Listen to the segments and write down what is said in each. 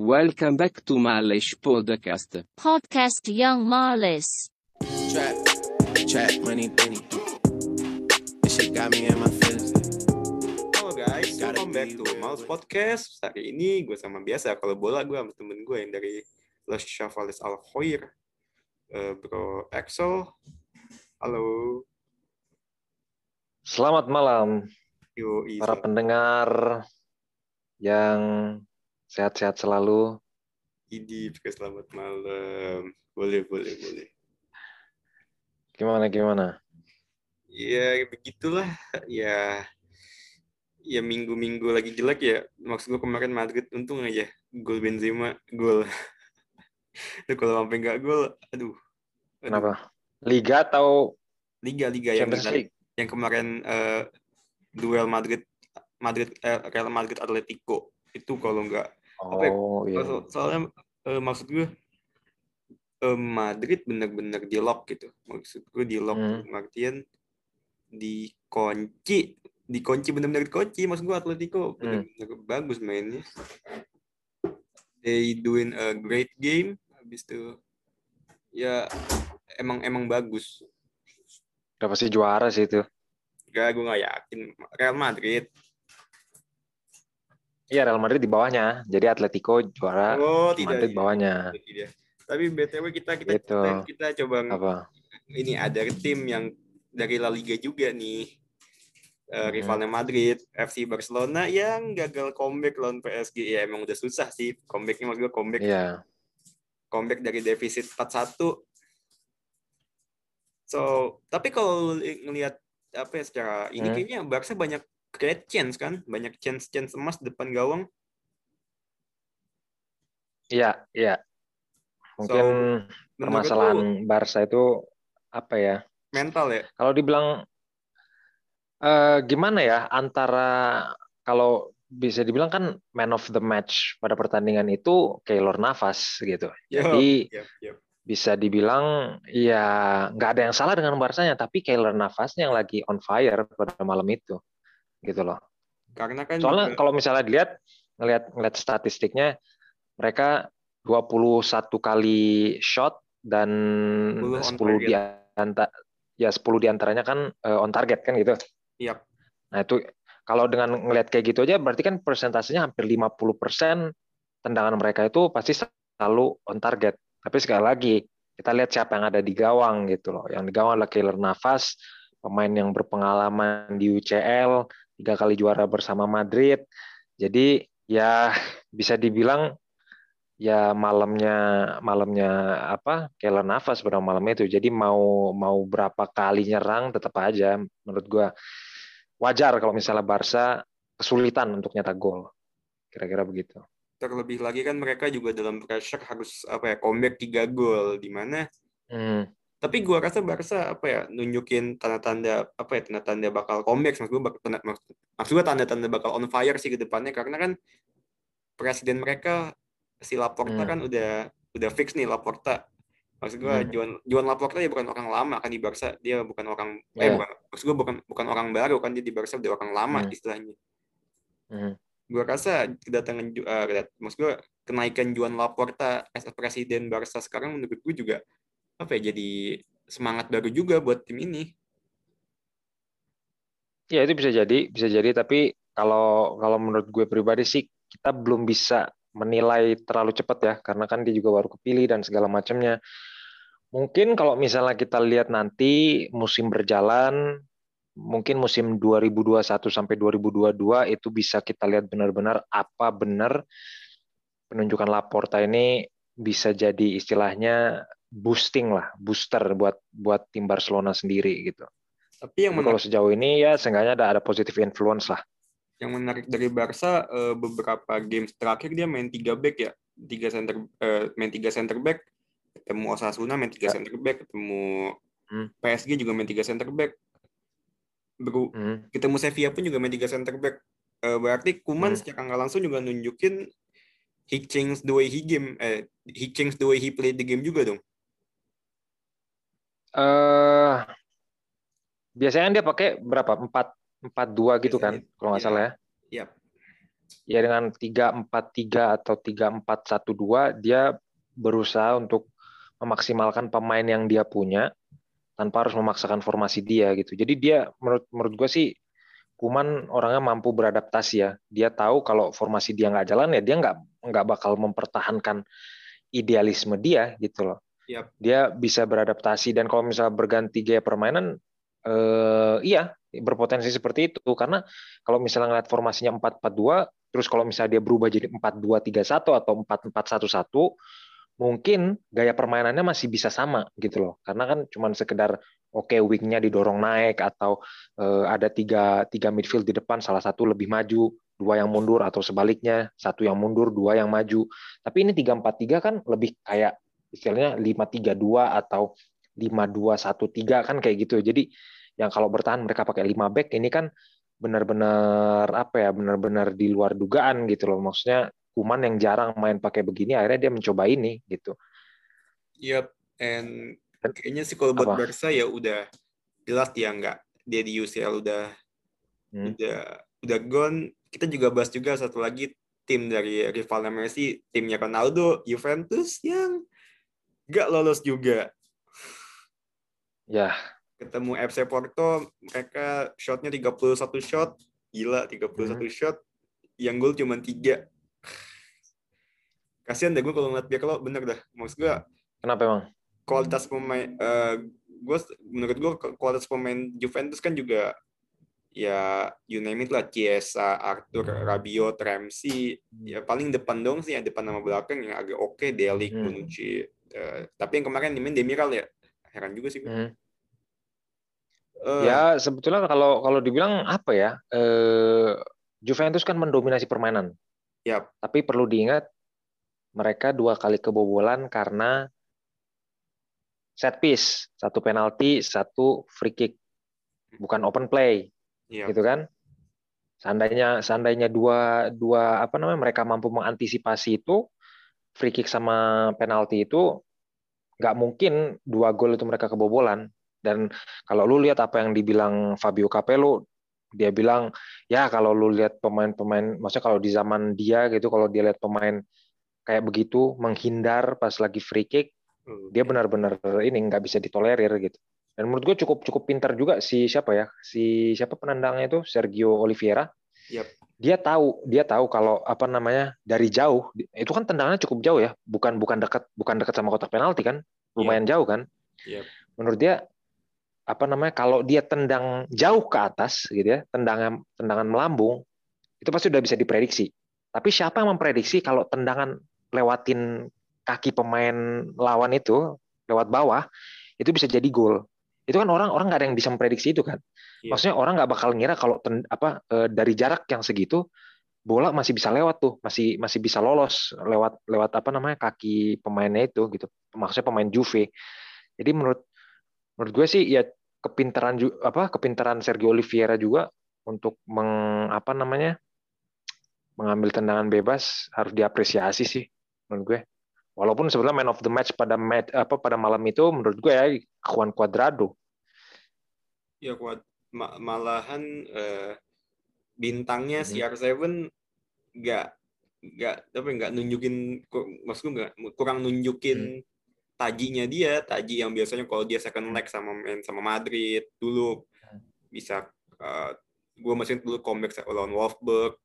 Welcome back to Malish Podcast. Podcast Young Marlis. Trap, trap, money, penny. This shit got me in my feelings. Halo guys, welcome back to. Mouse Podcast. Hari ini gue sama biasa, kalau bola gue sama temen gue yang dari Los Chavales Al Khoir. Eh, bro Axel, halo. Selamat malam Yo, para pendengar yang sehat-sehat selalu. Idi, juga selamat malam. Boleh, boleh, boleh. Gimana gimana? Ya, begitulah. Ya, ya minggu-minggu lagi jelek ya. Maksud gue kemarin Madrid untung aja. Gol Benzema, gol. Itu kalau sampai nggak gol, aduh. Aduh. Kenapa? Liga atau Liga-liga yang Champions League? yang kemarin eh, duel Madrid Madrid eh, Real Madrid Atletico itu kalau nggak Apa ya? Oh iya. so- soalnya eh, maksud gue eh, Madrid bener-bener di lock gitu maksud gue di lock Hmm. Martian dikunci dikunci bener-bener dikunci maksud gue Atletico Hmm. bener-bener bagus mainnya they doing a great game habis itu ya emang emang bagus Udah pasti juara sih itu. Gak, gue gak yakin. Real Madrid. Iya Real Madrid di bawahnya. Jadi Atletico juara, Oh, tidak. Madrid tidak, bawahnya. tidak. Tapi BTW kita kita Gitu. kita, coba Apa? ini ada tim yang dari La Liga juga nih. Hmm. rivalnya Madrid, FC Barcelona yang gagal comeback lawan PSG. Ya emang udah susah sih comebacknya maksud gue comeback Iya. comeback dari defisit 4-1. So, tapi kalau li- ngelihat apa ya secara ini Hmm. kayaknya Barca banyak create chance kan, banyak chance-chance emas depan gawang. Iya, iya. Mungkin lu permasalahan Barca itu apa ya? mental ya? Kalau dibilang eh gimana ya antara kalau bisa dibilang kan man of the match pada pertandingan itu Keylor Navas gitu. Yo, Jadi yep, yep. bisa dibilang ya nggak ada yang salah dengan Barsanya, tapi Keylor Navasnya yang lagi on fire pada malam itu, gitu loh. Karena kan Soalnya juga- kalau misalnya dilihat ngelihat ngelihat statistiknya mereka 21 kali shot dan 10 on 10 di antara ya 10 di antaranya kan eh, on target kan gitu. Yap. Nah, itu kalau dengan ngelihat kayak gitu aja berarti kan persentasenya hampir 50% tendangan mereka itu pasti selalu on target. Tapi sekali lagi kita lihat siapa yang ada di gawang gitu loh. Yang di gawang adalah Keylor Navas, pemain yang berpengalaman di UCL, tiga kali juara bersama Madrid. Jadi ya bisa dibilang ya malamnya malamnya apa Keylor Navas pada malam itu. Jadi mau mau berapa kali nyerang tetap aja menurut gua wajar kalau misalnya Barca kesulitan untuk nyetak gol. Kira-kira begitu. terlebih lagi kan mereka juga dalam pressure harus apa ya comeback 3 gol di mana Hmm. Tapi gua rasa Barca apa ya nunjukin tanda-tanda apa ya tanda-tanda bakal comeback maksud gua tanda, maksud, maksud gua tanda-tanda bakal on fire sih ke depannya karena kan presiden mereka si Laporta Hmm. kan udah udah fix nih Laporta maksud gua Hmm. Juan Juan Laporta ya bukan orang lama kan di Barca dia bukan orang eh Iya. bukan maksud gua bukan bukan orang baru kan dia di Barca udah orang lama Hmm. istilahnya Hmm. gua rasa kedatangan kedat- maksud gua kenaikan Juan Laporta as a presiden Barca sekarang menurut gue juga apa ya jadi semangat baru juga buat tim ini. Ya itu bisa jadi, bisa jadi. Tapi kalau kalau menurut gue pribadi sih kita belum bisa menilai terlalu cepat ya, karena kan dia juga baru kepilih dan segala macamnya. Mungkin kalau misalnya kita lihat nanti musim berjalan, mungkin musim 2021 sampai 2022 itu bisa kita lihat benar-benar apa benar penunjukan Laporta ini bisa jadi istilahnya boosting lah, booster buat buat tim Barcelona sendiri gitu. Tapi yang Tapi kalau menarik, sejauh ini ya seenggaknya ada ada positive influence lah. yang menarik dari Barca eh, beberapa games terakhir dia main tiga back ya, tiga center eh, main tiga center back, ketemu Osasuna main tiga Ya. center back, ketemu Hmm. PSG juga main tiga center back, Beru, Hmm. ketemu Sevilla pun juga main tiga center back. Eh, berarti Kuman Hmm. secara nggak langsung juga nunjukin he changed the way he game, eh, he changed the way he played the game juga dong. Eh biasanya dia pakai berapa? Empat empat dua gitu kan, kalau nggak ya. salah ya. Yap. ya dengan 3-4-3 atau 3-4-1-2 dia berusaha untuk memaksimalkan pemain yang dia punya tanpa harus memaksakan formasi dia gitu. Jadi dia menurut menurut gue sih Kuman orangnya mampu beradaptasi ya. Dia tahu kalau formasi dia nggak jalan ya dia nggak nggak bakal mempertahankan idealisme dia gitu loh. Yap. Dia bisa beradaptasi. Dan kalau misalnya berganti gaya permainan, eh, iya berpotensi seperti itu. Karena kalau misalnya ngeliat formasinya 4-4-2 terus kalau misalnya dia berubah jadi 4-2-3-1 atau 4-4-1-1 mungkin gaya permainannya masih bisa sama gitu loh. Karena kan cuma sekedar oke okay, wingnya didorong naik atau uh, ada tiga tiga midfield di depan salah satu lebih maju dua yang mundur atau sebaliknya satu yang mundur dua yang maju. Tapi ini tiga empat tiga kan lebih kayak istilahnya lima tiga dua atau lima dua satu tiga kan kayak gitu. Jadi yang kalau bertahan mereka pakai lima back ini kan benar-benar apa ya benar-benar di luar dugaan gitu loh. Maksudnya Kuman yang jarang main pakai begini akhirnya dia mencoba ini gitu. Yep, and kayaknya sih kalau buat Barca ya udah jelas dia nggak. Dia di UCL udah hmm. udah udah gone. Kita juga bahas juga satu lagi tim dari rivalnya Messi, timnya Ronaldo, Juventus yang gak lolos juga. Ya. Ketemu FC Porto, mereka shotnya 31 shot, gila 31 hmm. shot, yang gol cuma tiga. Kasihan deh gue kalau ngeliat dia kalau bener dah. Maksud gue. Kenapa emang? Kualitas pemain, uh, gue menurut gue kualitas pemain Juventus kan juga ya you name it lah Chiesa, Arthur, Rabiot, Ramsey ya paling depan dong sih ya depan nama belakang yang agak oke okay, Deli, hmm. Bonucci uh, tapi yang kemarin dimain Demiral ya. Heran juga sih hmm. uh, ya sebetulnya kalau kalau dibilang apa ya uh, Juventus kan mendominasi permainan. Ya tapi perlu diingat mereka dua kali kebobolan karena set piece. Satu penalti satu free kick. Bukan open play yeah. gitu kan? Seandainya seandainya dua dua apa namanya mereka mampu mengantisipasi itu free kick sama penalti itu nggak mungkin dua gol itu mereka kebobolan. Dan kalau lu lihat apa yang dibilang Fabio Capello dia bilang ya kalau lu lihat pemain-pemain maksudnya kalau di zaman dia gitu kalau dia lihat pemain kayak begitu menghindar pas lagi free kick hmm. dia benar-benar ini nggak bisa ditolerir gitu. Dan menurut gue cukup cukup pintar juga si siapa ya? Si siapa penendangnya itu? Sergio Oliveira yep. dia tahu dia tahu kalau apa namanya dari jauh itu kan tendangannya cukup jauh ya bukan bukan dekat bukan dekat sama kotak penalti kan lumayan yep. jauh kan yep. menurut dia apa namanya kalau dia tendang jauh ke atas gitu ya tendangan tendangan melambung itu pasti udah bisa diprediksi tapi siapa yang memprediksi kalau tendangan lewatin kaki pemain lawan itu lewat bawah itu bisa jadi gol itu kan orang orang nggak ada yang bisa memprediksi itu kan. Yeah. maksudnya orang nggak bakal ngira kalau ten, apa e, dari jarak yang segitu bola masih bisa lewat tuh masih masih bisa lolos lewat lewat apa namanya kaki pemainnya itu gitu. Maksudnya pemain Juve. Jadi menurut menurut gue sih ya kepintaran apa kepintaran Sergio Oliveira juga untuk meng apa namanya mengambil tendangan bebas harus diapresiasi sih menurut gue. Walaupun sebenarnya man of the match pada match, apa pada malam itu menurut gue ya Juan Cuadrado ya kuat malahan uh, bintangnya hmm. CR7 nggak nggak tapi nggak nunjukin maksudku nggak kurang nunjukin hmm. tajinya dia taji yang biasanya kalau dia second leg sama main sama Madrid dulu hmm. bisa uh, eh, gue masih dulu comeback lawan Wolfsburg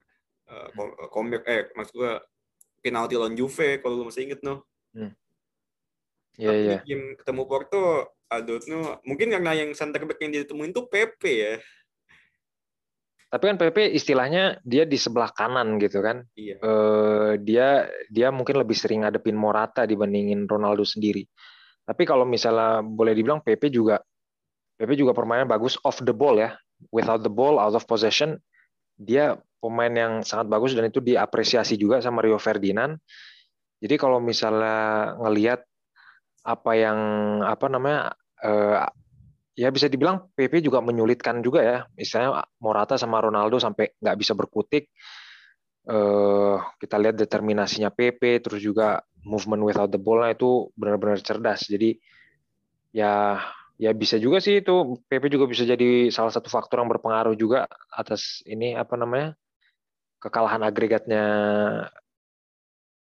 uh, comeback eh maksud gue penalti lawan Juve kalau lu masih inget no hmm. Iya, yeah, iya. Yeah. ketemu Porto aduh no mungkin karena yang center back yang ditemuin tuh Pepe ya tapi kan Pepe istilahnya dia di sebelah kanan gitu kan iya. uh, dia dia mungkin lebih sering ngadepin Morata dibandingin Ronaldo sendiri tapi kalau misalnya boleh dibilang Pepe juga Pepe juga permainan bagus off the ball ya without the ball out of possession dia pemain yang sangat bagus dan itu diapresiasi juga sama Rio Ferdinand jadi kalau misalnya ngelihat apa yang apa namanya uh, ya bisa dibilang PP juga menyulitkan juga ya. Misalnya Morata sama Ronaldo sampai nggak bisa berkutik uh, kita lihat determinasinya PP terus juga movement without the ball itu benar-benar cerdas. Jadi ya ya bisa juga sih itu. PP juga bisa jadi salah satu faktor yang berpengaruh juga atas ini apa namanya kekalahan agregatnya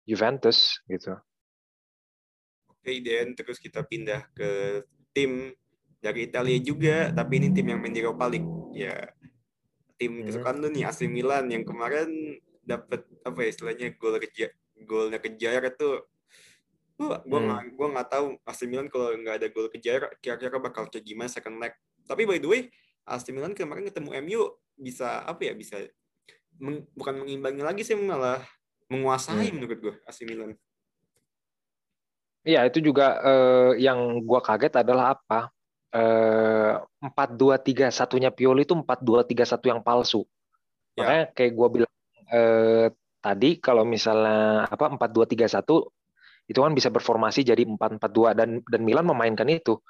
Juventus gitu. Oke, dan terus kita pindah ke tim dari Italia juga, tapi ini tim yang main di Europa League. Ya, tim Hmm. kesukaan lu nih AC Milan yang kemarin dapat apa ya istilahnya gol kejar golnya kejar itu gua gua Hmm. nggak gua nggak tahu AC Milan kalau nggak ada gol kejar kira-kira bakal kayak gimana second leg. Tapi by the way, AC Milan kemarin ketemu MU bisa apa ya bisa meng- bukan mengimbangi lagi sih malah menguasai Hmm. menurut gua AC Milan. Iya, itu juga eh, yang gua kaget adalah apa? Eh, empat dua tiga satunya Pioli itu empat dua tiga satu yang palsu. Ya. Makanya kayak gua bilang eh, tadi kalau misalnya apa empat dua tiga satu itu kan bisa berformasi jadi empat empat dua dan dan Milan memainkan itu.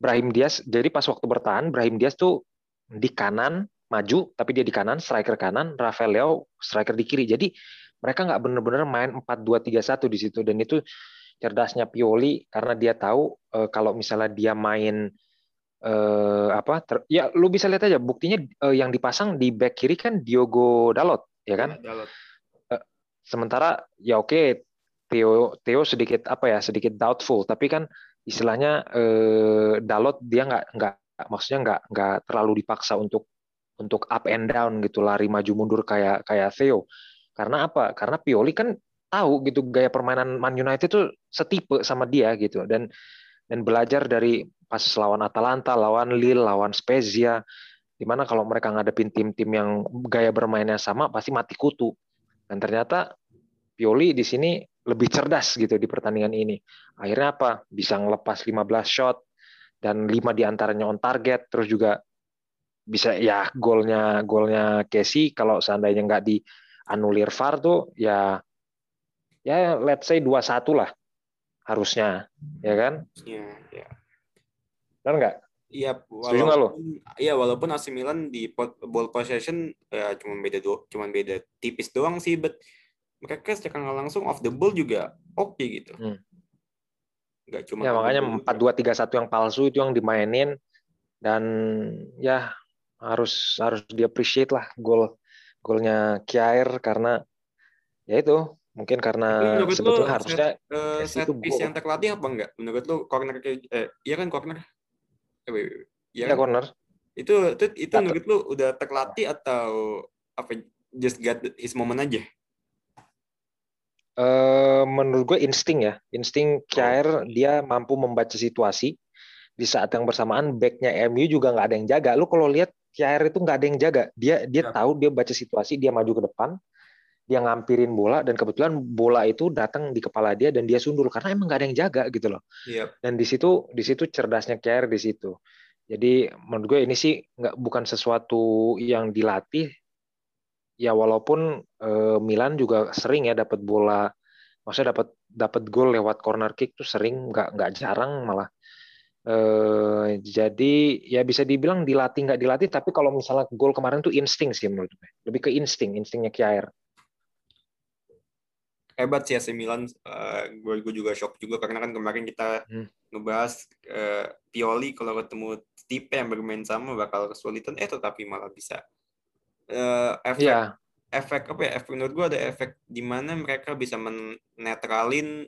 Brahim Diaz jadi pas waktu bertahan Brahim Diaz tuh di kanan maju tapi dia di kanan striker kanan Rafael Leo striker di kiri. Jadi mereka nggak benar-benar main empat dua tiga satu di situ dan itu cerdasnya Pioli karena dia tahu eh, kalau misalnya dia main eh, apa ter- ya lu bisa lihat aja buktinya eh, yang dipasang di back kiri kan Diogo Dalot ya kan? Dalot. sementara ya oke Theo Theo sedikit apa ya sedikit doubtful tapi kan istilahnya eh, Dalot dia nggak nggak maksudnya nggak nggak terlalu dipaksa untuk untuk up and down gitu lari maju mundur kayak kayak Theo. Karena apa? Karena Pioli kan tahu gitu gaya permainan Man United itu setipe sama dia gitu dan dan belajar dari pas lawan Atalanta lawan Lille lawan Spezia di mana kalau mereka ngadepin tim-tim yang gaya bermainnya sama pasti mati kutu dan ternyata Pioli di sini lebih cerdas gitu di pertandingan ini. Akhirnya apa? Bisa ngelepas 15 shot dan 5 di antaranya on target. Terus juga bisa ya golnya golnya Casey kalau seandainya nggak dianulir VAR tuh ya ya let's say 2-1 lah harusnya ya kan? Ya, ya. Benar nggak? Iya, Setuju nggak lo? walaupun iya walaupun AC Milan di pot- ball possession ya cuma beda do, cuma beda tipis doang sih, but mereka secara nggak langsung off the ball juga oke gitu. Hmm. Nggak cuma Ya makanya ball juga. 4-2-3-1 yang palsu itu yang dimainin dan ya harus harus di appreciate lah gol golnya Kjaer karena ya itu mungkin karena menurut lo sebetulnya set, harusnya eh, set itu piece gol. yang terlatih apa enggak? Menurut lo corner kayak eh iya kan corner? Eh, wait, wait. Iya ya kan? corner Itu itu itu Atau- menurut lo udah terlatih atau apa just got his moment aja? Eh, menurut gue insting ya, insting Oh. Kjaer dia mampu membaca situasi di saat yang bersamaan backnya MU juga nggak ada yang jaga. Lu kalau lihat Kjaer itu nggak ada yang jaga, dia dia Ya. tahu dia baca situasi, dia maju ke depan, dia ngampirin bola dan kebetulan bola itu datang di kepala dia dan dia sundul karena emang nggak ada yang jaga gitu loh. Iya. Dan di situ di situ cerdasnya Kjaer di situ. Jadi menurut gue ini sih nggak bukan sesuatu yang dilatih. Ya walaupun eh, Milan juga sering ya dapat bola, maksudnya dapat dapat gol lewat corner kick tuh sering nggak nggak jarang malah. Eh, jadi ya bisa dibilang dilatih nggak dilatih, tapi kalau misalnya gol kemarin tuh insting sih menurut gue. Lebih ke insting, instingnya Kjaer. Hebat sih AC Milan. gue gue juga shock juga karena kan kemarin kita Hmm. ngebahas eh, Pioli kalau ketemu Stipe yang bermain sama bakal kesulitan. Eh tetapi malah bisa. Eh, efek Iya, efek apa ya? Efek menurut gue ada efek di mana mereka bisa menetralin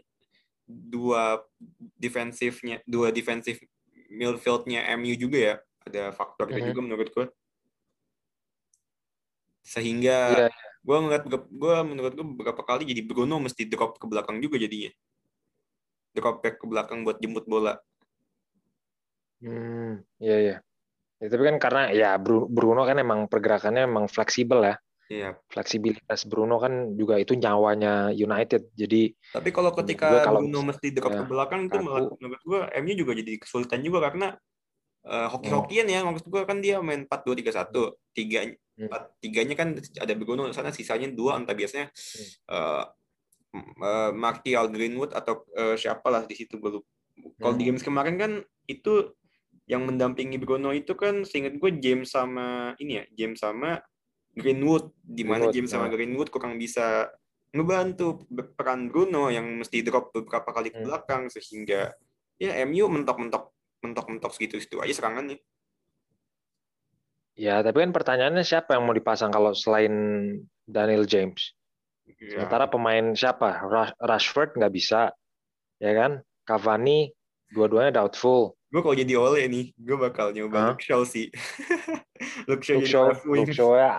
dua defensifnya, dua defensif midfieldnya MU juga ya. Ada faktor itu Mhm. juga menurut gue. Sehingga iya. Gue ngeliat gue menurut gue beberapa kali jadi Bruno mesti drop ke belakang juga jadinya drop back ke belakang buat jemput bola Hmm, iya iya. Ya, tapi kan karena ya Bru- Bruno kan emang pergerakannya emang fleksibel ya. Iya. Fleksibilitas Bruno kan juga itu nyawanya United. Jadi tapi kalau ketika gue kalau Bruno mesti drop ya, ke belakang itu malah menurut gue MU juga jadi kesulitan juga karena eh, hoki-hokian ya maksud gue kan dia main 4-2-3-1 tiga Hmm. empat tiganya kan ada Bruno di sana sisanya dua entah biasanya eh eh, Martial Greenwood atau eh, siapa lah di situ gue lupa. Kalau di Hmm. games kemarin kan itu yang mendampingi Bruno itu kan seingat gue James sama ini ya James sama Greenwood di mana James sama nah. Greenwood kurang bisa ngebantu peran Bruno yang mesti drop beberapa kali ke Hmm. belakang sehingga ya MU mentok-mentok mentok-mentok segitu-segitu aja serangannya. Ya, tapi kan pertanyaannya siapa yang mau dipasang kalau selain Daniel James? Ya, Sementara pemain siapa? Rashford nggak bisa, ya kan? Cavani dua-duanya doubtful. gue kalau jadi Ole nih, gue bakal nyoba Hah? Luke Shaw sih. Luke Shaw Luke Shaw. Luke Shaw ya,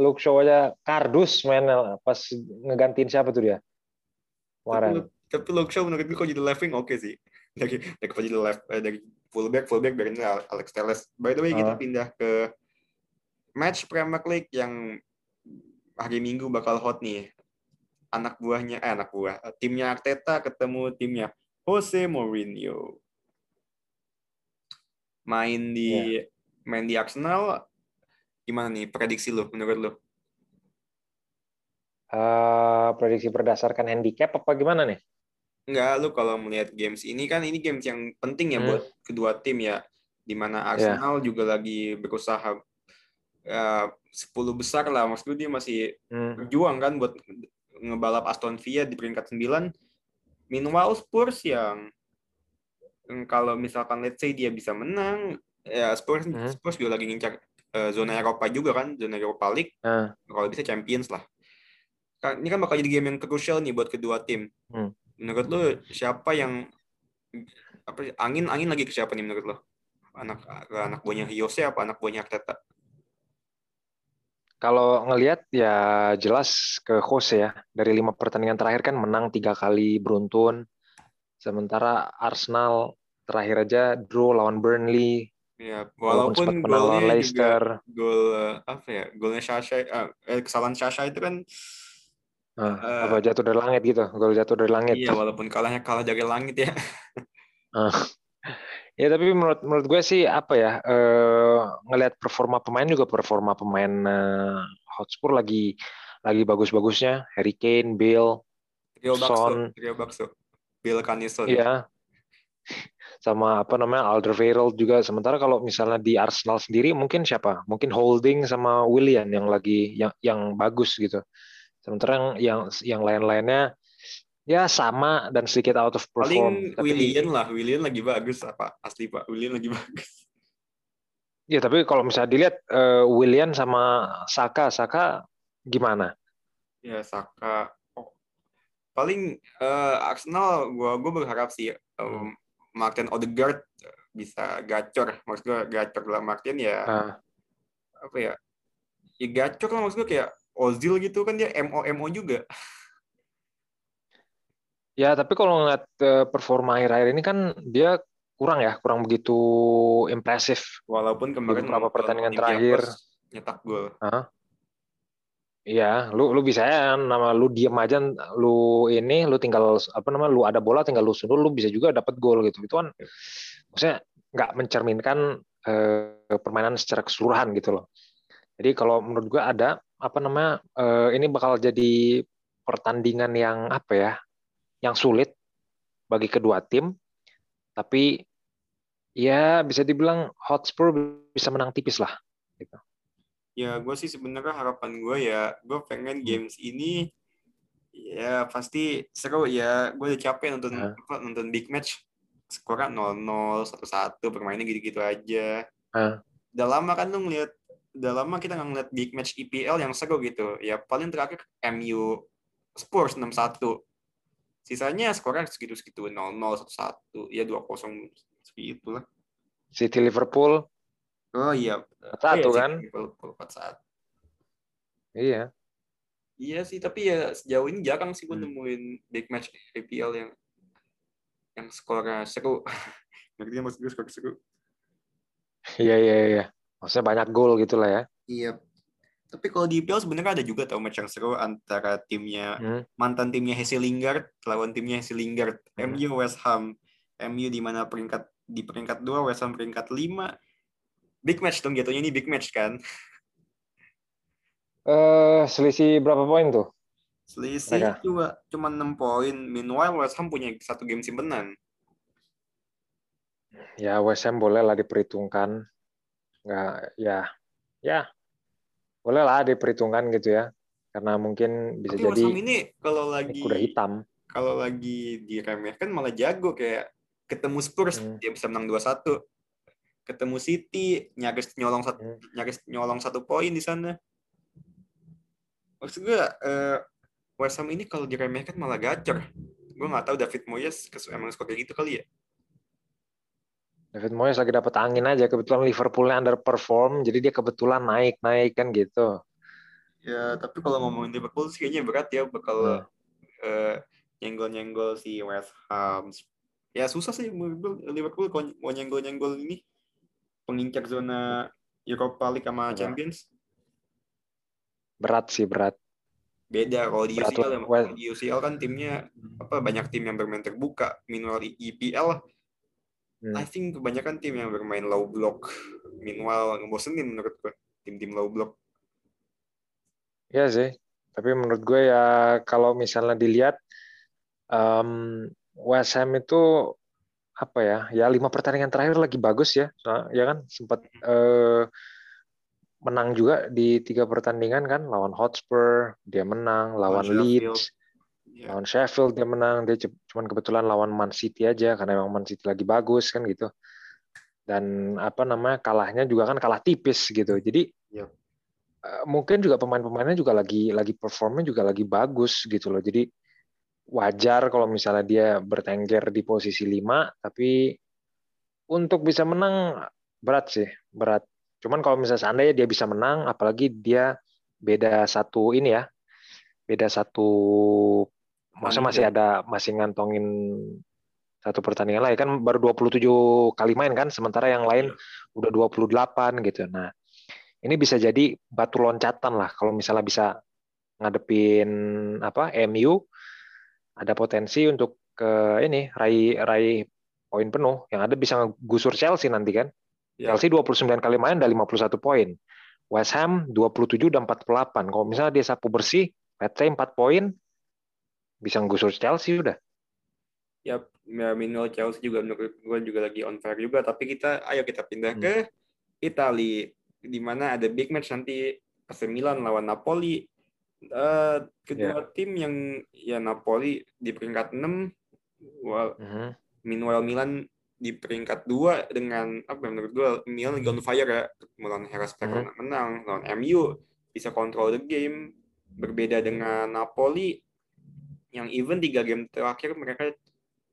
Luke Shaw aja kardus main pas ngegantiin siapa tuh dia? Tapi, Kemarin. Luke- tapi Luke Shaw menurut gue kalau jadi left wing oke sih. Dari dari jadi left eh, dari fullback fullback dari Alex Telles. By the way kita Ah. pindah ke match Premier League yang hari Minggu bakal hot nih. Anak buahnya eh anak buah timnya Arteta ketemu timnya Jose Mourinho. Main di main di Arsenal gimana nih prediksi lu menurut lu? Eh, prediksi berdasarkan handicap apa gimana nih? Enggak, lu kalau melihat games ini kan ini games yang penting ya Hmm. buat kedua tim ya. Di mana Arsenal juga lagi berusaha ya, 10 besar lah. Maksud gue dia masih Hmm. berjuang kan buat ngebalap Aston Villa di peringkat 9. Meanwhile Spurs yang kalau misalkan let's say dia bisa menang, ya Spurs Hmm. Spurs juga lagi ngincar eh, zona Eropa juga kan, zona Eropa League. Nah, Kalau bisa Champions lah. Kan- Ini kan bakal jadi game yang krusial nih buat kedua tim. Hmm. Menurut lu siapa yang apa angin angin lagi ke siapa nih menurut lo? Anak ke anak buahnya Jose apa anak buahnya Arteta? kalau ngelihat ya jelas ke Jose ya. Dari lima pertandingan terakhir kan menang tiga kali beruntun. Sementara Arsenal terakhir aja draw lawan Burnley, Ya, walaupun menang lawan golnya juga Leicester. gol eh, apa ya? Golnya Sasha eh, eh, kesalahan Sasha itu kan Nah, Eh, apa jatuh dari langit gitu, gol jatuh dari langit. iya walaupun kalahnya kalah dari langit ya. Ya tapi menurut menurut gue sih apa ya eh, ngelihat performa pemain juga performa pemain eh, Hotspur lagi lagi bagus-bagusnya Harry Kane, Bale, Trio Bakso, Son. Trio Bakso. Bill Canison. iya sama apa namanya Alderweireld juga. Sementara kalau misalnya di Arsenal sendiri mungkin siapa? Mungkin Holding sama Willian yang lagi yang yang bagus gitu. Sementara yang yang yang lain-lainnya ya sama dan sedikit out of perform. Paling Tapi- Willian lah, Willian lagi bagus apa? Asli Pak, Willian lagi bagus. Ya tapi kalau misalnya dilihat eh, Willian sama Saka, Saka gimana? Ya Saka. Oh. Paling eh, Arsenal gua gua berharap sih um, Martin Odegaard bisa gacor. Maksud gua gacor dalam Martin ya Ah. apa ya? Ya gacor lah maksud gua kayak Ozil gitu kan dia MO MO juga. Ya tapi kalau ngeliat eh, performa akhir-akhir ini kan dia kurang ya, kurang begitu impresif. Walaupun kemarin beberapa pertandingan terakhir. nyetak gol. Iya, lu lu bisa ya nama lu diem aja, lu ini, lu tinggal apa namanya, lu ada bola tinggal lu sundul, lu bisa juga dapat gol gitu. Itu kan maksudnya nggak mencerminkan eh, permainan secara keseluruhan gitu loh. Jadi kalau menurut gua ada apa namanya, eh, ini bakal jadi pertandingan yang apa ya, yang sulit bagi kedua tim, tapi ya bisa dibilang Hotspur bisa menang tipis lah. Gitu. Ya, gue sih sebenarnya harapan gue ya, gue pengen Hmm. games ini ya pasti seru ya. Gue udah capek nonton apa, nonton big match. Skornya 0-0, 1-1, permainnya gitu-gitu aja. Hah? Udah lama kan lu ngeliat, udah lama kita nggak ngeliat big match IPL yang seru gitu. Ya paling terakhir MU Spurs 6-1. Sisanya skornya segitu-segitu 0-0, 1-1, ya 2-0 seperti itulah. City Liverpool Oh iya, satu Oh iya, kan? Liverpool 4-1. Iya. Iya sih, tapi ya sejauh ini jarang sih gue Hmm. nemuin big match IPL yang yang skornya seru. Ngerti maksud gue skor seru? Iya iya iya. Maksudnya banyak gol gitu lah ya. Iya. Tapi kalau di IPL sebenarnya ada juga tau match yang seru antara timnya Hmm. mantan timnya Hesse Lingard lawan timnya Hesse Lingard, Hmm. MU West Ham. MU di mana peringkat di peringkat 2, West Ham peringkat 5. Big match dong jatuhnya ini big match kan. Eh selisih berapa poin tuh? Selisih Mereka. cuma cuma 6 poin. Meanwhile West Ham punya satu game simpenan. Ya West Ham boleh lah diperhitungkan. Nggak, ya, ya, boleh lah diperhitungkan gitu ya. Karena mungkin bisa Tapi jadi Ham ini kalau lagi kuda hitam. kalau lagi diremehkan malah jago kayak ketemu Spurs Hmm. dia bisa menang 2-1. ketemu City nyaris nyolong satu Hmm. nyaris nyolong satu poin di sana. Maksud gue eh, West Ham ini kalau diremehkan malah gacor. Gue nggak tahu David Moyes emang suka kayak gitu kali ya. David Moyes lagi dapat angin aja. Kebetulan Liverpoolnya underperform, jadi dia kebetulan naik naik kan gitu. Ya tapi kalau ngomongin Liverpool sih kayaknya berat ya bakal Hmm. eh, nyenggol-nyenggol si West Ham. Ya susah sih Liverpool, Liverpool kalau mau nyenggol-nyenggol ini pengincar zona Europa League sama Berat. Champions. Berat sih berat. Beda kalau di Berat UCL, lah. Well- Kalau di UCL kan timnya apa banyak tim yang bermain terbuka. Minimal IPL Hmm. I think kebanyakan tim yang bermain low block. Meanwhile ngebosenin menurut gue tim-tim low block. Iya sih. Tapi menurut gue ya kalau misalnya dilihat em, West Ham itu apa ya? Ya lima pertandingan terakhir lagi bagus ya. Soal- ya kan sempat eh, menang juga di tiga pertandingan kan lawan Hotspur dia menang, lawan Sheffield. Leeds, Ya. lawan Sheffield dia menang. Dia cu- cuman kebetulan lawan Man City aja karena memang Man City lagi bagus kan gitu. Dan apa namanya kalahnya juga kan kalah tipis gitu. Jadi Yep. eh, mungkin juga pemain-pemainnya juga lagi lagi performnya juga lagi bagus gitu loh. Jadi wajar kalau misalnya dia bertengger di posisi 5 tapi untuk bisa menang berat sih, berat. Cuman kalau misalnya seandainya dia bisa menang apalagi dia beda satu ini ya. Beda satu maksudnya masih ada masih ngantongin satu pertandingan lagi kan baru 27 kali main kan sementara yang lain udah 28 gitu. Nah, ini bisa jadi batu loncatan lah kalau misalnya bisa ngadepin apa MU ada potensi untuk ke ini raih raih poin penuh yang ada bisa ngegusur Chelsea nanti kan. Ya. Chelsea 29 kali main ada 51 poin. West Ham 27 dan 48. Kalau misalnya dia sapu bersih, let's say 4 poin bisa ngegusur Chelsea udah. ya, ya minimal Chelsea juga menurut gue juga lagi on fire juga tapi kita ayo kita pindah Hmm. ke Italia di mana ada big match nanti AC Milan lawan Napoli Eh, kedua tim yang ya Napoli di peringkat 6 wal- Mhm. meanwhile Milan di peringkat 2 dengan apa ya, menurut gue Milan lagi on fire ya melawan Hellas Verona menang lawan MU bisa control the game berbeda dengan Napoli yang even tiga game terakhir mereka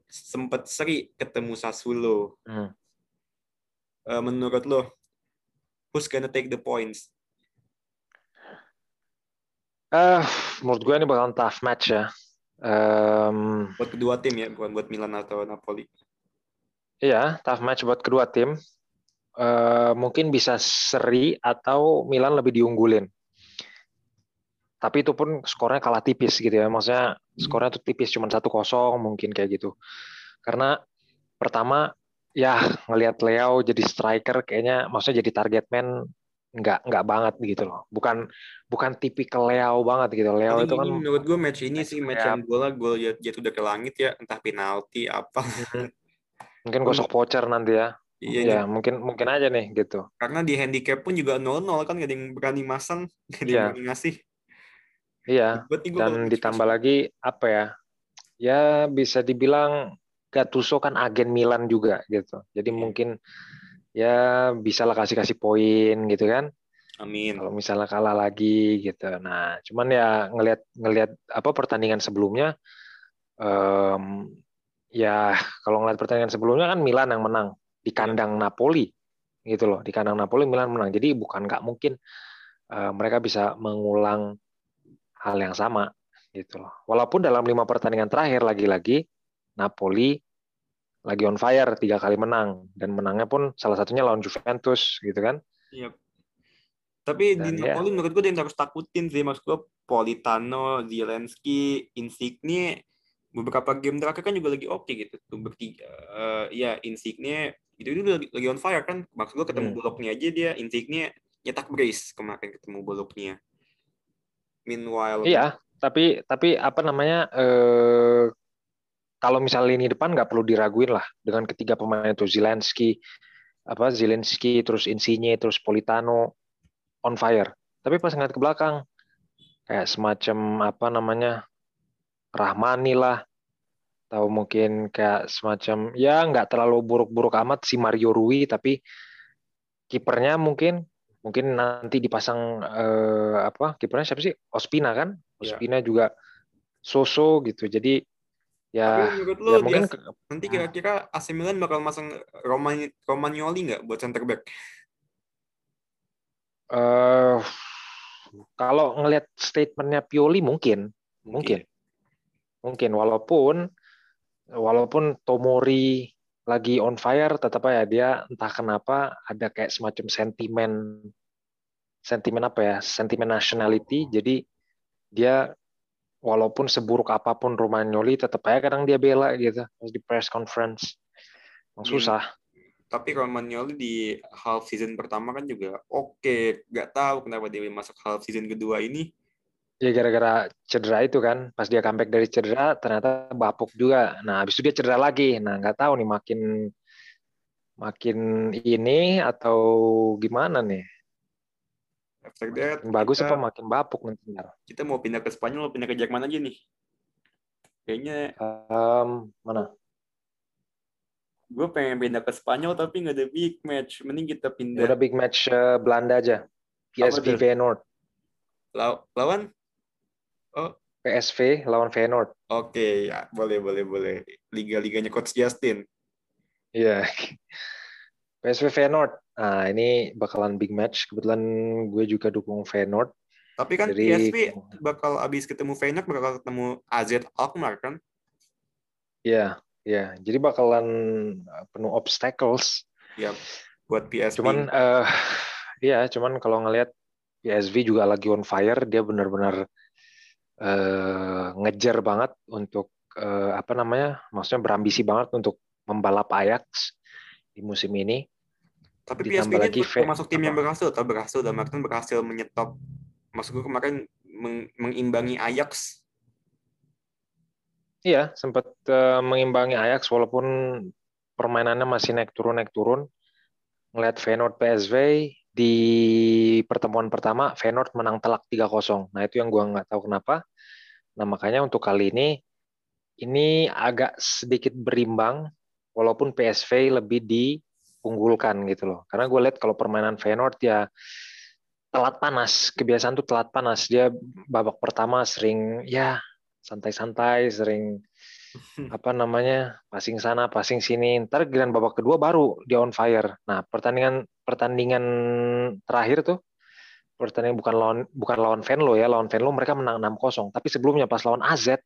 sempat seri ketemu Sassuolo. Hmm. Eh, menurut lo, who's gonna take the points? Eh, menurut gue ini bakalan tough match ya. Em, Buat kedua tim ya, bukan buat Milan atau Napoli. Iya, tough match buat kedua tim. Eh, mungkin bisa seri atau Milan lebih diunggulin. Tapi itu pun skornya kalah tipis gitu ya. Maksudnya skornya tuh tipis cuma 1-0 mungkin kayak gitu. Karena pertama ya ngelihat Leo jadi striker kayaknya maksudnya jadi target man nggak nggak banget gitu loh. Bukan bukan tipikal Leo banget gitu. Leo Paling itu kan ini menurut gue match ini sih match kayak- yang bola gol jatuh udah ke langit ya, entah penalti apa. mungkin gosok voucher nanti ya. Iya, Ya, mungkin mungkin aja nih gitu. karena di handicap pun juga 0-0 kan gak ada yang berani masang, gak ada yang Iya. berani ngasih. Iya, dan ditambah lagi apa ya ya bisa dibilang Gattuso kan agen Milan juga gitu. Jadi Iya. mungkin ya bisa lah kasih kasih poin gitu kan. Amin. kalau misalnya kalah lagi gitu. Nah cuman ya ngelihat ngelihat apa pertandingan sebelumnya em, ya kalau ngelihat pertandingan sebelumnya kan Milan yang menang. Di kandang Napoli gitu loh. Di kandang Napoli Milan menang. Jadi bukan nggak mungkin eh, mereka bisa mengulang hal yang sama gitu loh walaupun dalam lima pertandingan terakhir lagi-lagi Napoli lagi on fire tiga kali menang dan menangnya pun salah satunya lawan Juventus gitu kan Iya. Tapi Dan di ya. Napoli menurut gue yang harus takutin sih maksud gue Politano, Zielinski, Insigne beberapa game terakhir kan juga lagi oke gitu tuh bertiga Eh, ya Insigne itu itu lagi, lagi on fire kan maksud gue ketemu Hmm. boloknya aja dia Insigne nyetak brace kemarin ketemu boloknya meanwhile Iya, tapi tapi apa namanya eh kalau misalnya lini depan nggak perlu diraguin lah dengan ketiga pemain itu Zelensky, apa Zelensky, terus Insigne, terus Politano on fire. Tapi pas ngeliat ke belakang kayak semacam apa namanya Rahmani lah, atau mungkin kayak semacam ya nggak terlalu buruk-buruk amat si Mario Rui, tapi kipernya mungkin mungkin nanti dipasang eh, apa kipernya siapa sih? Ospina kan? Iya. Ospina juga Soso gitu. Jadi ya Tapi menurut lo ya di mungkin AC nanti kira-kira AC Milan bakal masang Roman Romagnoli nggak buat center back? eh kalau ngelihat statementnya Pioli mungkin. Mungkin. Mungkin. Walaupun walaupun Tomori lagi on fire tetap aja dia entah kenapa ada kayak semacam sentimen sentimen apa ya sentimen nationality jadi dia walaupun seburuk apa pun Romagnoli tetap aja kadang dia bela gitu di press conference Emang Iya. susah Tapi Romagnoli di half season pertama kan juga oke. Nggak tahu kenapa dia masuk half season kedua ini. Ya gara-gara cedera itu kan pas dia comeback dari cedera ternyata bapuk juga nah habis itu dia cedera lagi nah nggak tahu nih makin makin ini atau gimana nih that, makin bagus kita, apa makin bapuk nanti kita mau pindah ke Spanyol, mau pindah ke Jerman aja nih. Kayaknya Em, mana gue pengen pindah ke Spanyol tapi nggak ada big match. Mending kita pindah udah big match eh, Belanda aja PSV? Feyenoord Law- lawan. PSV lawan Feyenoord Oke, ya boleh boleh boleh. Liga-liganya Coach Justin. Iya. PSV Feyenoord. Nah, ini bakalan big match. Kebetulan gue juga dukung Feyenoord. Tapi kan Jadi PSV bakal abis ketemu Feyenoord bakal ketemu AZ Alkmaar kan? Iya, iya. Jadi bakalan eh, penuh obstacles. Ya buat PSV. Cuman eh iya, cuman kalau ngelihat PSV juga lagi on fire, dia benar-benar eh ngejar banget untuk eh, apa namanya? Maksudnya berambisi banget untuk membalap Ajax di musim ini. Tapi ditambah PSV lagi termasuk tim yang apa? berhasil atau berhasil dalam artian berhasil menyetop. Maksud gue kemarin meng- mengimbangi Ajax. Iya, sempat eh, mengimbangi Ajax walaupun permainannya masih naik turun naik turun. Ngelihat Feyenoord PSV di pertemuan pertama Feyenoord menang telak 3-0. Nah, itu yang gua nggak tahu kenapa. Nah, makanya untuk kali ini ini agak sedikit berimbang walaupun PSV lebih diunggulkan gitu loh. Karena gue lihat kalau permainan Feyenoord ya telat panas, kebiasaan tuh telat panas. Dia babak pertama sering ya santai-santai, sering apa namanya passing sana, passing sini. Ntar giliran babak kedua baru dia on fire. Nah pertandingan pertandingan terakhir tuh pertandingan bukan lawan bukan lawan Venlo ya, lawan Venlo mereka menang 6-0. Tapi sebelumnya pas lawan AZ,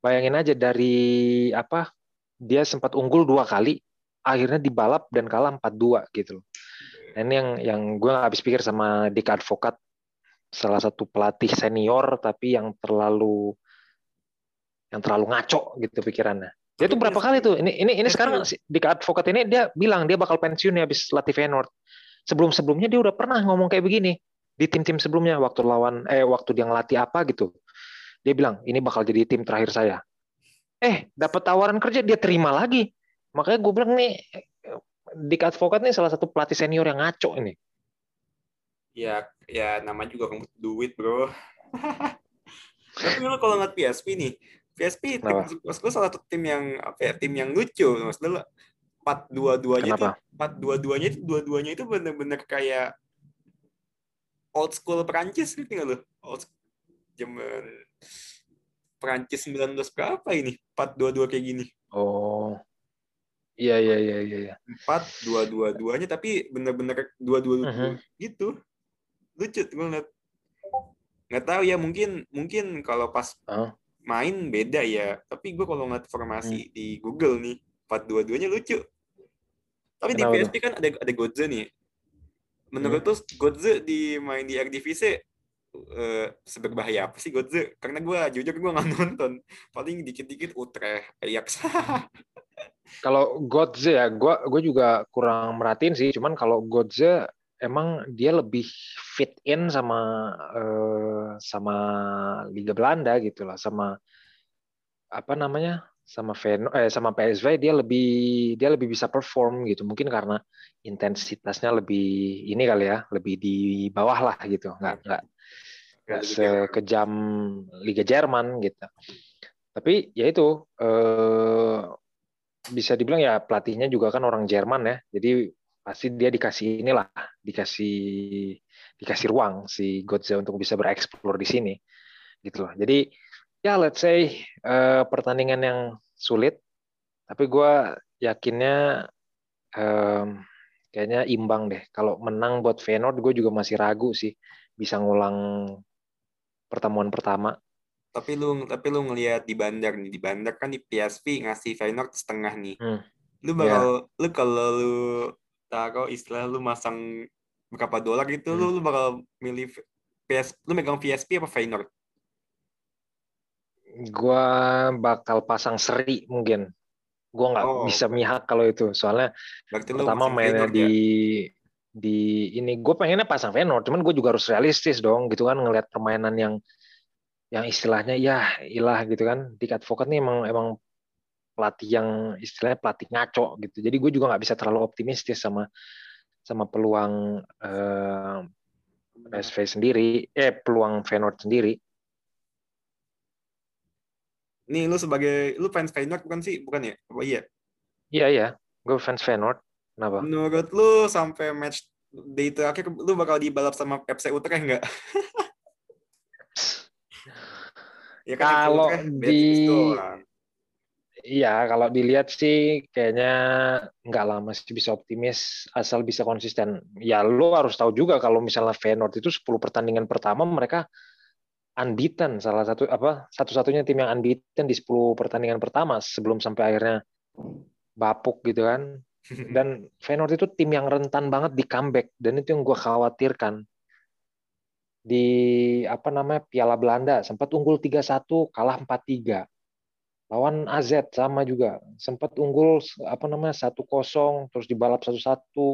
bayangin aja dari apa dia sempat unggul dua kali, akhirnya dibalap dan kalah 4-2 gitu loh. Nah, ini yang yang gue nggak habis pikir sama Dick Advokat, salah satu pelatih senior tapi yang terlalu yang terlalu ngaco gitu pikirannya. Dia tuh berapa kali tuh? Ini ini ini sekarang si Dick Advokat ini dia bilang dia bakal pensiun ya habis latih Feyenoord. Sebelum-sebelumnya dia udah pernah ngomong kayak begini di tim-tim sebelumnya waktu lawan eh waktu dia ngelatih apa gitu. Dia bilang ini bakal jadi tim terakhir saya. Eh dapat tawaran kerja dia terima lagi. Makanya gue bilang nih Dick Advokat nih salah satu pelatih senior yang ngaco ini. Ya, ya nama juga kamu duit bro. Tapi lo kalau ngeliat PSV nih, Termasuk maksud gue salah satu tim yang apa ya, tim yang lucu. Maksudnya lo empat dua duanya itu empat dua duanya itu dua duanya itu bener-bener kayak old school Perancis gitu nggak lo? Old zaman Perancis 19 berapa ini? Empat dua dua kayak gini. Oh. Iya iya iya iya. iya. Empat dua dua duanya tapi bener-bener dua dua Mhm. gitu. Lucu gue ngeliat. Nggak tahu ya mungkin mungkin kalau pas Oh. Main beda ya. Tapi gue kalau ngeliat formasi Hmm. di Google nih, 4-2-2-nya lucu. Tapi di Kenapa PSP kan ada ada Godze nih. Menurut Hmm. tuh Godze di main di Eredivisie eh seberbahaya apa sih Godze? Karena gue jujur gue nggak nonton. Paling dikit-dikit Utrecht, Ajax. Kalau Godze ya, gua gue juga kurang merhatiin sih. Cuman kalau Godze emang dia lebih fit in sama eh, sama Liga Belanda gitu lah, sama apa namanya, sama Ven eh sama PSV dia lebih dia lebih bisa perform gitu. Mungkin karena intensitasnya lebih ini kali ya, lebih di bawah lah gitu. Nggak nggak nggak sekejam Liga Jerman gitu. Tapi ya itu eh, bisa dibilang ya pelatihnya juga kan orang Jerman ya. Jadi pasti dia dikasih inilah, dikasih dikasih ruang si Godze untuk bisa bereksplor di sini, gitu loh. Jadi ya let's say uh, pertandingan yang sulit, tapi gue yakinnya um, kayaknya imbang deh. Kalau menang buat Feyenoord, gue juga masih ragu sih bisa ngulang pertemuan pertama. Tapi lu tapi lu ngelihat di bandar nih, di bandar kan di PSV ngasih Feyenoord setengah nih. Hmm. Lu bakal yeah. lu kalau lu taruh istilah lu masang berapa dolar gitu hmm. lu, lu bakal milih PS lu megang PSP apa Feyenoord? Gua bakal pasang seri mungkin. Gua nggak oh. bisa mihak kalau itu. Soalnya Berarti pertama mainnya di ya? di ini gue pengennya pasang Feyenoord, cuman gue juga harus realistis dong gitu kan ngelihat permainan yang yang istilahnya ya ilah gitu kan. Di Advokat nih emang emang pelatih yang istilahnya pelatih ngaco gitu. Jadi gue juga nggak bisa terlalu optimistis sama sama peluang eh, PSV sendiri, eh peluang Feyenoord sendiri. Nih lu sebagai lu fans Feyenoord bukan sih? Bukan ya? Apa iya? Iya iya, gue fans Feyenoord. Kenapa? Menurut lu sampai match day terakhir lu bakal dibalap sama FC Utrecht enggak? ya kan kalau di Iya, kalau dilihat sih kayaknya nggak lama sih bisa optimis asal bisa konsisten. Ya lo harus tahu juga kalau misalnya Feyenoord itu 10 pertandingan pertama mereka unbeaten salah satu apa satu-satunya tim yang unbeaten di 10 pertandingan pertama sebelum sampai akhirnya bapuk gitu kan. Dan Feyenoord itu tim yang rentan banget di comeback dan itu yang gue khawatirkan. Di apa namanya Piala Belanda sempat unggul 3-1 kalah 4-3 lawan AZ sama juga sempat unggul apa namanya satu kosong terus dibalap satu satu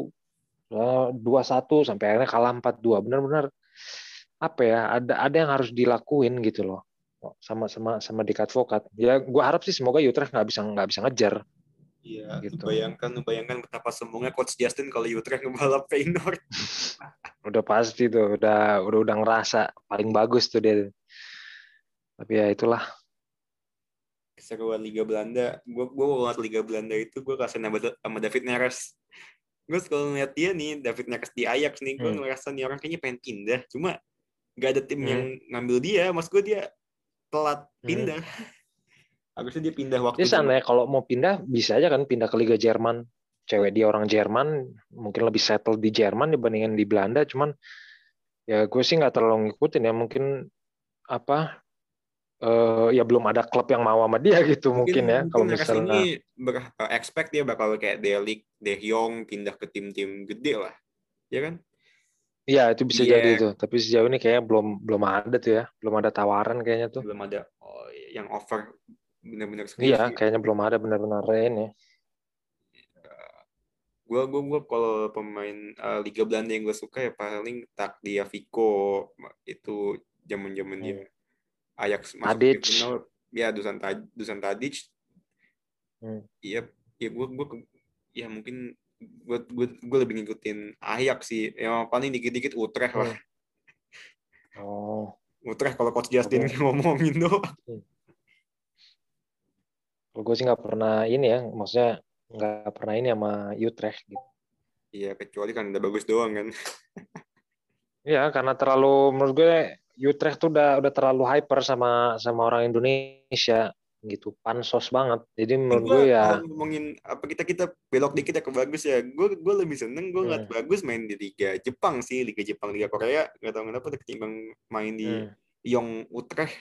eh, dua satu sampai akhirnya kalah empat dua benar-benar apa ya ada ada yang harus dilakuin gitu loh sama sama sama di advokat ya gue harap sih semoga Utrecht nggak bisa nggak bisa ngejar Iya, gitu. bayangkan, bayangkan betapa semuanya Coach Justin kalau Utrecht ngebalap Feyenoord. udah pasti tuh, udah udah udah ngerasa paling bagus tuh dia. Tapi ya itulah keseruan Liga Belanda. Gue gue ngeliat Liga Belanda itu gue kasih nama sama David Neres. Gue kalau ngeliat dia nih David Neres di Ajax nih. Gue hmm. ngerasa nih orang kayaknya pengen pindah. Cuma gak ada tim hmm. yang ngambil dia. Mas gue dia telat hmm. pindah. Hmm. harusnya dia pindah waktu dia sana ya kalau mau pindah bisa aja kan pindah ke Liga Jerman. Cewek dia orang Jerman mungkin lebih settle di Jerman dibandingin di Belanda. Cuman ya gue sih nggak terlalu ngikutin ya. Mungkin apa uh, ya belum ada klub yang mau sama dia gitu mungkin, mungkin ya kalau misalnya. ini ber eh, expect dia bakal kayak Delik, De Jong pindah ke tim-tim gede lah ya kan? Iya itu bisa yeah. jadi itu tapi sejauh ini kayaknya belum belum ada tuh ya belum ada tawaran kayaknya tuh. Belum ada oh, yang offer benar-benar iya kayaknya belum ada benar-benar ini gue gue gue kalau pemain uh, Liga Belanda yang gue suka ya paling tak dia Vico itu zaman zaman hmm. dia Ajax masuk Tadic. final ya Dusan Dusan Tadic hmm. iya ya gue gue ya mungkin gue gue gue lebih ngikutin Ajax sih yang paling dikit-dikit Utrecht lah hmm. oh Utrecht kalau coach Justin oh. ngomongin doang hmm. gue sih nggak pernah ini ya maksudnya nggak pernah ini sama Utrecht gitu iya kecuali kan udah bagus doang kan Iya, karena terlalu menurut gue Utrecht tuh udah udah terlalu hyper sama sama orang Indonesia gitu pansos banget jadi menurut gue ya ngomongin apa kita kita belok dikit ya ke bagus ya gue gue lebih seneng gue ngeliat hmm. bagus main di liga Jepang sih liga Jepang liga Korea nggak tahu kenapa ketimbang main di hmm. Yong Utrecht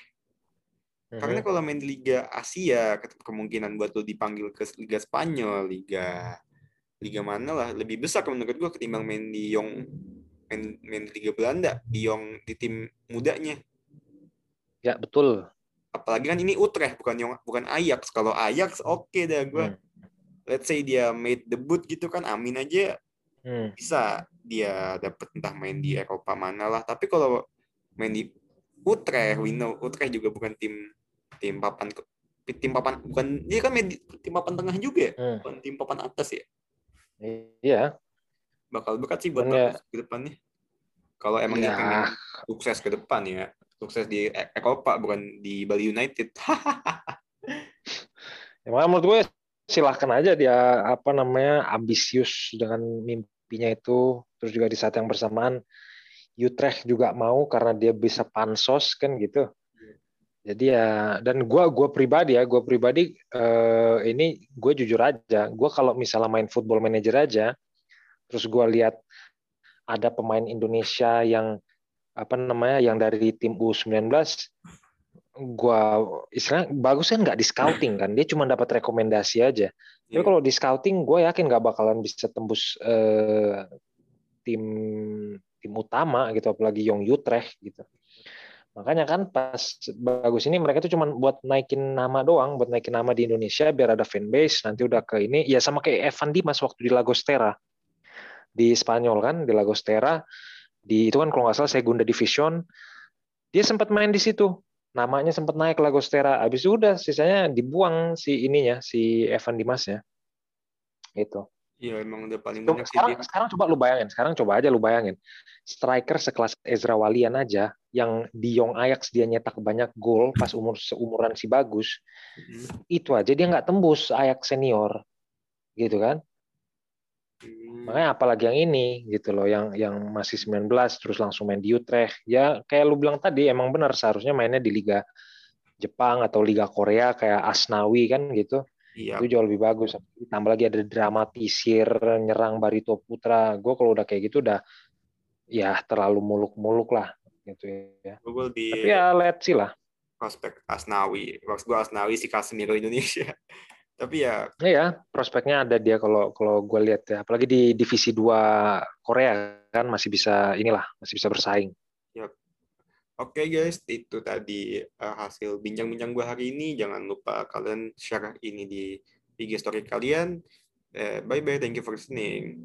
hmm. karena kalau main di liga Asia kemungkinan buat lo dipanggil ke liga Spanyol liga liga mana lah lebih besar menurut gue ketimbang main di Yong main main Liga Belanda di Yong di tim mudanya. Ya betul. Apalagi kan ini Utrecht bukan Yong bukan Ajax. Kalau Ajax oke okay dah gue. Hmm. Let's say dia made debut gitu kan Amin aja hmm. bisa dia dapat entah main di Eropa mana lah. Tapi kalau main di Utrecht, we know Utrecht juga bukan tim tim papan tim papan bukan dia kan main di, tim papan tengah juga ya, hmm. bukan tim papan atas ya. Iya bakal berat sih buat ya. ke depannya. Kalau emang ya. pengen sukses ke depan ya, sukses di e- Eropa bukan di Bali United. ya, menurut gue silahkan aja dia apa namanya ambisius dengan mimpi mimpinya itu. Terus juga di saat yang bersamaan Utrecht juga mau karena dia bisa pansos kan gitu. Jadi ya dan gue gua pribadi ya gue pribadi eh, ini gue jujur aja gue kalau misalnya main football manager aja terus gue lihat ada pemain Indonesia yang apa namanya yang dari tim U19 gue istilahnya bagus kan nggak di scouting kan dia cuma dapat rekomendasi aja. Tapi Iya. kalau di scouting gue yakin nggak bakalan bisa tembus eh, tim tim utama gitu apalagi Young Utrecht gitu. Makanya kan pas bagus ini mereka tuh cuma buat naikin nama doang buat naikin nama di Indonesia biar ada fanbase nanti udah ke ini ya sama kayak Evan Dimas waktu di Lagostera di Spanyol kan di Lagostera di itu kan kalau nggak salah Segunda Division dia sempat main di situ namanya sempat naik Lagostera habis itu udah sisanya dibuang si ininya si Evan Dimasnya itu Iya emang udah paling banyak sih sekarang, dia. sekarang coba lu bayangin, sekarang coba aja lu bayangin. Striker sekelas Ezra Walian aja yang di Young Ajax dia nyetak banyak gol pas umur seumuran si bagus, Mhm. itu aja dia nggak tembus Ajax senior. Gitu kan? Makanya apalagi yang ini gitu loh, yang yang masih 19 terus langsung main di Utrecht. Ya kayak lu bilang tadi emang benar seharusnya mainnya di Liga Jepang atau Liga Korea kayak Asnawi kan gitu. Iya. itu jauh lebih bagus. Tambah lagi ada dramatisir nyerang Barito Putra. Gue kalau udah kayak gitu udah ya terlalu muluk-muluk lah gitu ya. Gue di Tapi ya let's see lah. prospek Asnawi. Maksud gue Asnawi si Casemiro Indonesia. Tapi ya Ya, ya prospeknya ada dia kalau kalau gue lihat ya. Apalagi di divisi 2 Korea kan masih bisa inilah masih bisa bersaing. Oke guys, itu tadi uh, hasil bincang-bincang gue hari ini. Jangan lupa kalian share ini di IG story kalian. Eh, bye bye, thank you for listening.